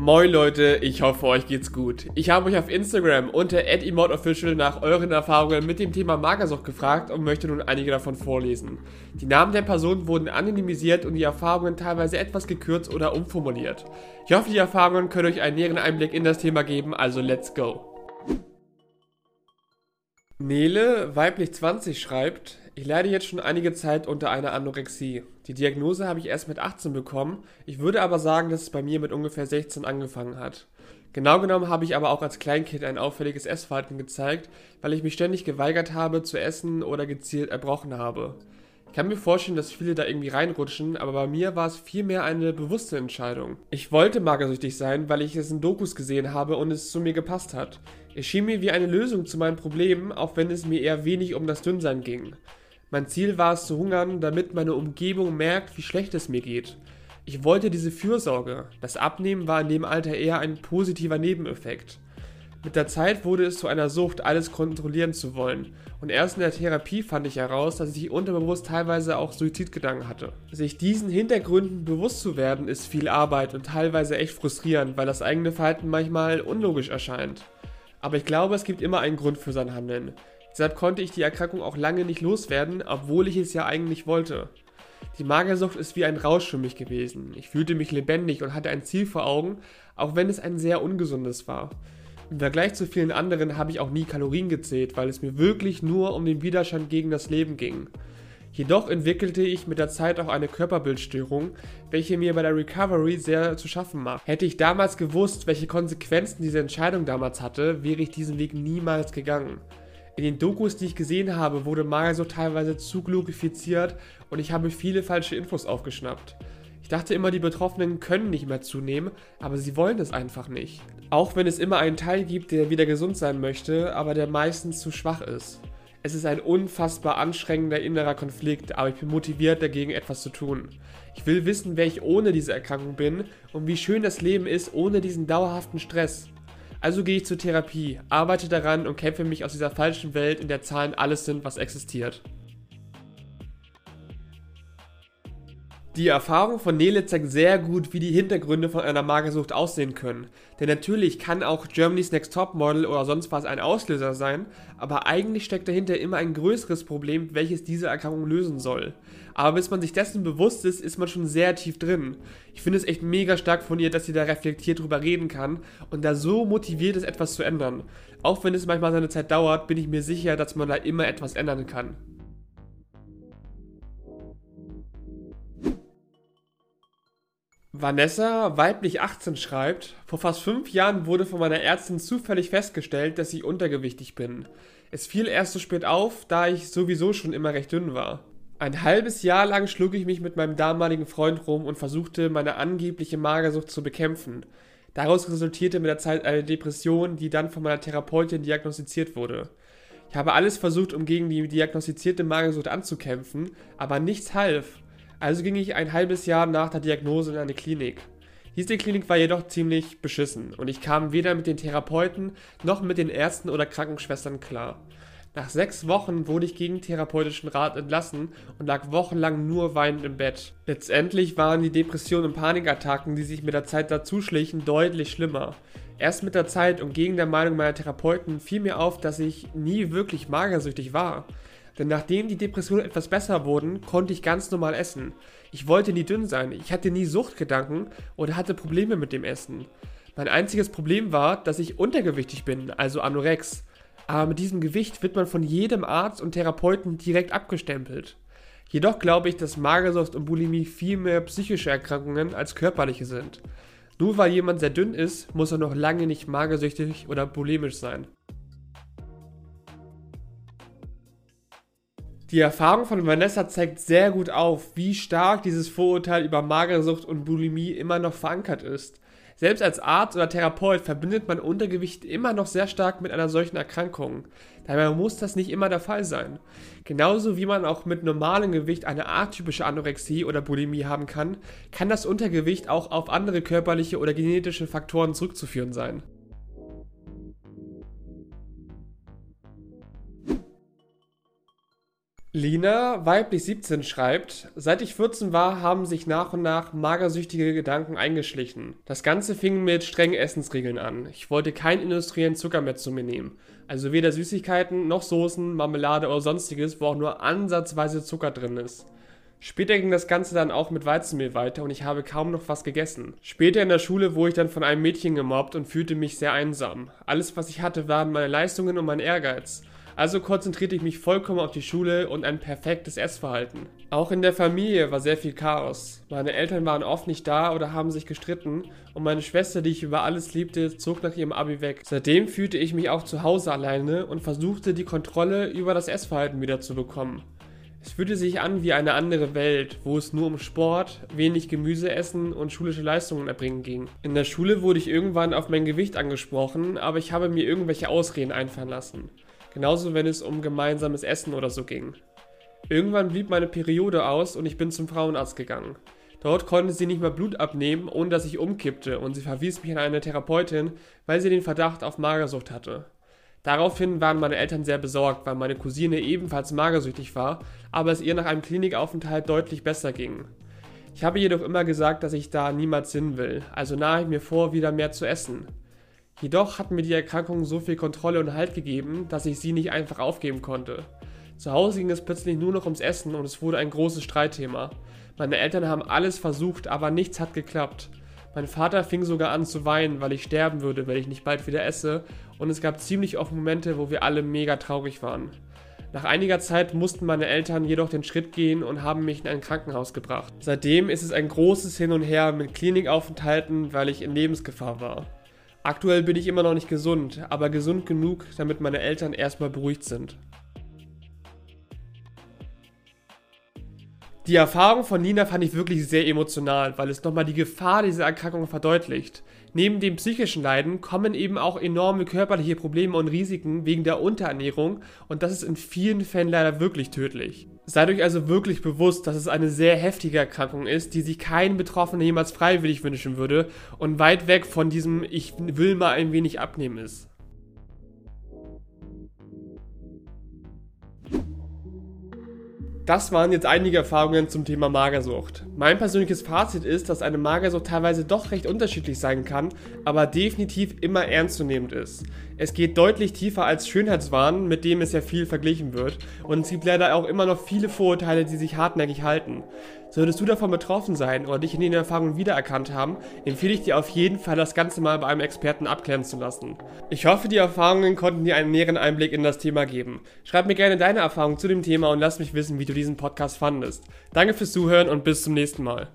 Moin Leute, ich hoffe euch geht's gut. Ich habe euch auf Instagram unter @emoteofficial nach euren Erfahrungen mit dem Thema Magersucht gefragt und möchte nun einige davon vorlesen. Die Namen der Personen wurden anonymisiert und die Erfahrungen teilweise etwas gekürzt oder umformuliert. Ich hoffe, die Erfahrungen können euch einen näheren Einblick in das Thema geben, also let's go. Nele, weiblich 20, schreibt, ich leide jetzt schon einige Zeit unter einer Anorexie. Die Diagnose habe ich erst mit 18 bekommen, ich würde aber sagen, dass es bei mir mit ungefähr 16 angefangen hat. Genau genommen habe ich aber auch als Kleinkind ein auffälliges Essverhalten gezeigt, weil ich mich ständig geweigert habe zu essen oder gezielt erbrochen habe. Ich kann mir vorstellen, dass viele da irgendwie reinrutschen, aber bei mir war es vielmehr eine bewusste Entscheidung. Ich wollte magersüchtig sein, weil ich es in Dokus gesehen habe und es zu mir gepasst hat. Es schien mir wie eine Lösung zu meinen Problemen, auch wenn es mir eher wenig um das Dünnsein ging. Mein Ziel war es zu hungern, damit meine Umgebung merkt, wie schlecht es mir geht. Ich wollte diese Fürsorge. Das Abnehmen war in dem Alter eher ein positiver Nebeneffekt. Mit der Zeit wurde es zu einer Sucht, alles kontrollieren zu wollen. Und erst in der Therapie fand ich heraus, dass ich unterbewusst teilweise auch Suizidgedanken hatte. Sich diesen Hintergründen bewusst zu werden, ist viel Arbeit und teilweise echt frustrierend, weil das eigene Verhalten manchmal unlogisch erscheint. Aber ich glaube, es gibt immer einen Grund für sein Handeln. Deshalb konnte ich die Erkrankung auch lange nicht loswerden, obwohl ich es ja eigentlich wollte. Die Magersucht ist wie ein Rausch für mich gewesen. Ich fühlte mich lebendig und hatte ein Ziel vor Augen, auch wenn es ein sehr ungesundes war. Im Vergleich zu vielen anderen habe ich auch nie Kalorien gezählt, weil es mir wirklich nur um den Widerstand gegen das Leben ging. Jedoch entwickelte ich mit der Zeit auch eine Körperbildstörung, welche mir bei der Recovery sehr zu schaffen macht. Hätte ich damals gewusst, welche Konsequenzen diese Entscheidung damals hatte, wäre ich diesen Weg niemals gegangen. In den Dokus, die ich gesehen habe, wurde Magersucht teilweise zu glorifiziert und ich habe viele falsche Infos aufgeschnappt. Ich dachte immer, die Betroffenen können nicht mehr zunehmen, aber sie wollen es einfach nicht. Auch wenn es immer einen Teil gibt, der wieder gesund sein möchte, aber der meistens zu schwach ist. Es ist ein unfassbar anstrengender innerer Konflikt, aber ich bin motiviert dagegen etwas zu tun. Ich will wissen, wer ich ohne diese Erkrankung bin und wie schön das Leben ist ohne diesen dauerhaften Stress. Also gehe ich zur Therapie, arbeite daran und kämpfe mich aus dieser falschen Welt, in der Zahlen alles sind, was existiert. Die Erfahrung von Nele zeigt sehr gut, wie die Hintergründe von einer Magersucht aussehen können. Denn natürlich kann auch Germany's Next Top Model oder sonst was ein Auslöser sein, aber eigentlich steckt dahinter immer ein größeres Problem, welches diese Erkrankung lösen soll. Aber bis man sich dessen bewusst ist, ist man schon sehr tief drin. Ich finde es echt mega stark von ihr, dass sie da reflektiert drüber reden kann und da so motiviert ist, etwas zu ändern. Auch wenn es manchmal seine Zeit dauert, bin ich mir sicher, dass man da immer etwas ändern kann. Vanessa, weiblich 18, schreibt, vor fast fünf Jahren wurde von meiner Ärztin zufällig festgestellt, dass ich untergewichtig bin. Es fiel erst so spät auf, da ich sowieso schon immer recht dünn war. Ein halbes Jahr lang schlug ich mich mit meinem damaligen Freund rum und versuchte, meine angebliche Magersucht zu bekämpfen. Daraus resultierte mit der Zeit eine Depression, die dann von meiner Therapeutin diagnostiziert wurde. Ich habe alles versucht, um gegen die diagnostizierte Magersucht anzukämpfen, aber nichts half. Also ging ich ein halbes Jahr nach der Diagnose in eine Klinik. Diese Klinik war jedoch ziemlich beschissen und ich kam weder mit den Therapeuten noch mit den Ärzten oder Krankenschwestern klar. Nach sechs Wochen wurde ich gegen therapeutischen Rat entlassen und lag wochenlang nur weinend im Bett. Letztendlich waren die Depressionen und Panikattacken, die sich mit der Zeit dazu schlichen, deutlich schlimmer. Erst mit der Zeit und gegen der Meinung meiner Therapeuten fiel mir auf, dass ich nie wirklich magersüchtig war. Denn nachdem die Depressionen etwas besser wurden, konnte ich ganz normal essen. Ich wollte nie dünn sein, ich hatte nie Suchtgedanken oder hatte Probleme mit dem Essen. Mein einziges Problem war, dass ich untergewichtig bin, also Anorex. Aber mit diesem Gewicht wird man von jedem Arzt und Therapeuten direkt abgestempelt. Jedoch glaube ich, dass Magersucht und Bulimie viel mehr psychische Erkrankungen als körperliche sind. Nur weil jemand sehr dünn ist, muss er noch lange nicht magersüchtig oder bulimisch sein. Die Erfahrung von Vanessa zeigt sehr gut auf, wie stark dieses Vorurteil über Magersucht und Bulimie immer noch verankert ist. Selbst als Arzt oder Therapeut verbindet man Untergewicht immer noch sehr stark mit einer solchen Erkrankung. Dabei muss das nicht immer der Fall sein. Genauso wie man auch mit normalem Gewicht eine atypische Anorexie oder Bulimie haben kann, kann das Untergewicht auch auf andere körperliche oder genetische Faktoren zurückzuführen sein. Lina, weiblich 17, schreibt, seit ich 14 war, haben sich nach und nach magersüchtige Gedanken eingeschlichen. Das Ganze fing mit strengen Essensregeln an. Ich wollte keinen industriellen Zucker mehr zu mir nehmen. Also weder Süßigkeiten noch Soßen, Marmelade oder sonstiges, wo auch nur ansatzweise Zucker drin ist. Später ging das Ganze dann auch mit Weizenmehl weiter und ich habe kaum noch was gegessen. Später in der Schule wurde ich dann von einem Mädchen gemobbt und fühlte mich sehr einsam. Alles, was ich hatte, waren meine Leistungen und mein Ehrgeiz. Also konzentrierte ich mich vollkommen auf die Schule und ein perfektes Essverhalten. Auch in der Familie war sehr viel Chaos. Meine Eltern waren oft nicht da oder haben sich gestritten und meine Schwester, die ich über alles liebte, zog nach ihrem Abi weg. Seitdem fühlte ich mich auch zu Hause alleine und versuchte die Kontrolle über das Essverhalten wieder zu bekommen. Es fühlte sich an wie eine andere Welt, wo es nur um Sport, wenig Gemüse essen und schulische Leistungen erbringen ging. In der Schule wurde ich irgendwann auf mein Gewicht angesprochen, aber ich habe mir irgendwelche Ausreden einfallen lassen. Genauso wenn es um gemeinsames Essen oder so ging. Irgendwann blieb meine Periode aus und ich bin zum Frauenarzt gegangen. Dort konnte sie nicht mehr Blut abnehmen, ohne dass ich umkippte und sie verwies mich an eine Therapeutin, weil sie den Verdacht auf Magersucht hatte. Daraufhin waren meine Eltern sehr besorgt, weil meine Cousine ebenfalls magersüchtig war, aber es ihr nach einem Klinikaufenthalt deutlich besser ging. Ich habe jedoch immer gesagt, dass ich da niemals hin will, also nahe ich mir vor, wieder mehr zu essen. Jedoch hat mir die Erkrankung so viel Kontrolle und Halt gegeben, dass ich sie nicht einfach aufgeben konnte. Zu Hause ging es plötzlich nur noch ums Essen und es wurde ein großes Streitthema. Meine Eltern haben alles versucht, aber nichts hat geklappt. Mein Vater fing sogar an zu weinen, weil ich sterben würde, wenn ich nicht bald wieder esse, und es gab ziemlich oft Momente, wo wir alle mega traurig waren. Nach einiger Zeit mussten meine Eltern jedoch den Schritt gehen und haben mich in ein Krankenhaus gebracht. Seitdem ist es ein großes Hin und Her mit Klinikaufenthalten, weil ich in Lebensgefahr war. Aktuell bin ich immer noch nicht gesund, aber gesund genug, damit meine Eltern erstmal beruhigt sind. Die Erfahrung von Nina fand ich wirklich sehr emotional, weil es nochmal die Gefahr dieser Erkrankung verdeutlicht. Neben dem psychischen Leiden kommen eben auch enorme körperliche Probleme und Risiken wegen der Unterernährung und das ist in vielen Fällen leider wirklich tödlich. Seid euch also wirklich bewusst, dass es eine sehr heftige Erkrankung ist, die sich kein Betroffener jemals freiwillig wünschen würde und weit weg von diesem Ich will mal ein wenig abnehmen ist. Das waren jetzt einige Erfahrungen zum Thema Magersucht. Mein persönliches Fazit ist, dass eine Magersucht teilweise doch recht unterschiedlich sein kann, aber definitiv immer ernstzunehmend ist. Es geht deutlich tiefer als Schönheitswahn, mit dem es ja viel verglichen wird, und es gibt leider auch immer noch viele Vorurteile, die sich hartnäckig halten. Solltest du davon betroffen sein oder dich in den Erfahrungen wiedererkannt haben, empfehle ich dir auf jeden Fall, das Ganze mal bei einem Experten abklären zu lassen. Ich hoffe, die Erfahrungen konnten dir einen näheren Einblick in das Thema geben. Schreib mir gerne deine Erfahrungen zu dem Thema und lass mich wissen, wie du diesen Podcast fandest. Danke fürs Zuhören und bis zum nächsten Mal.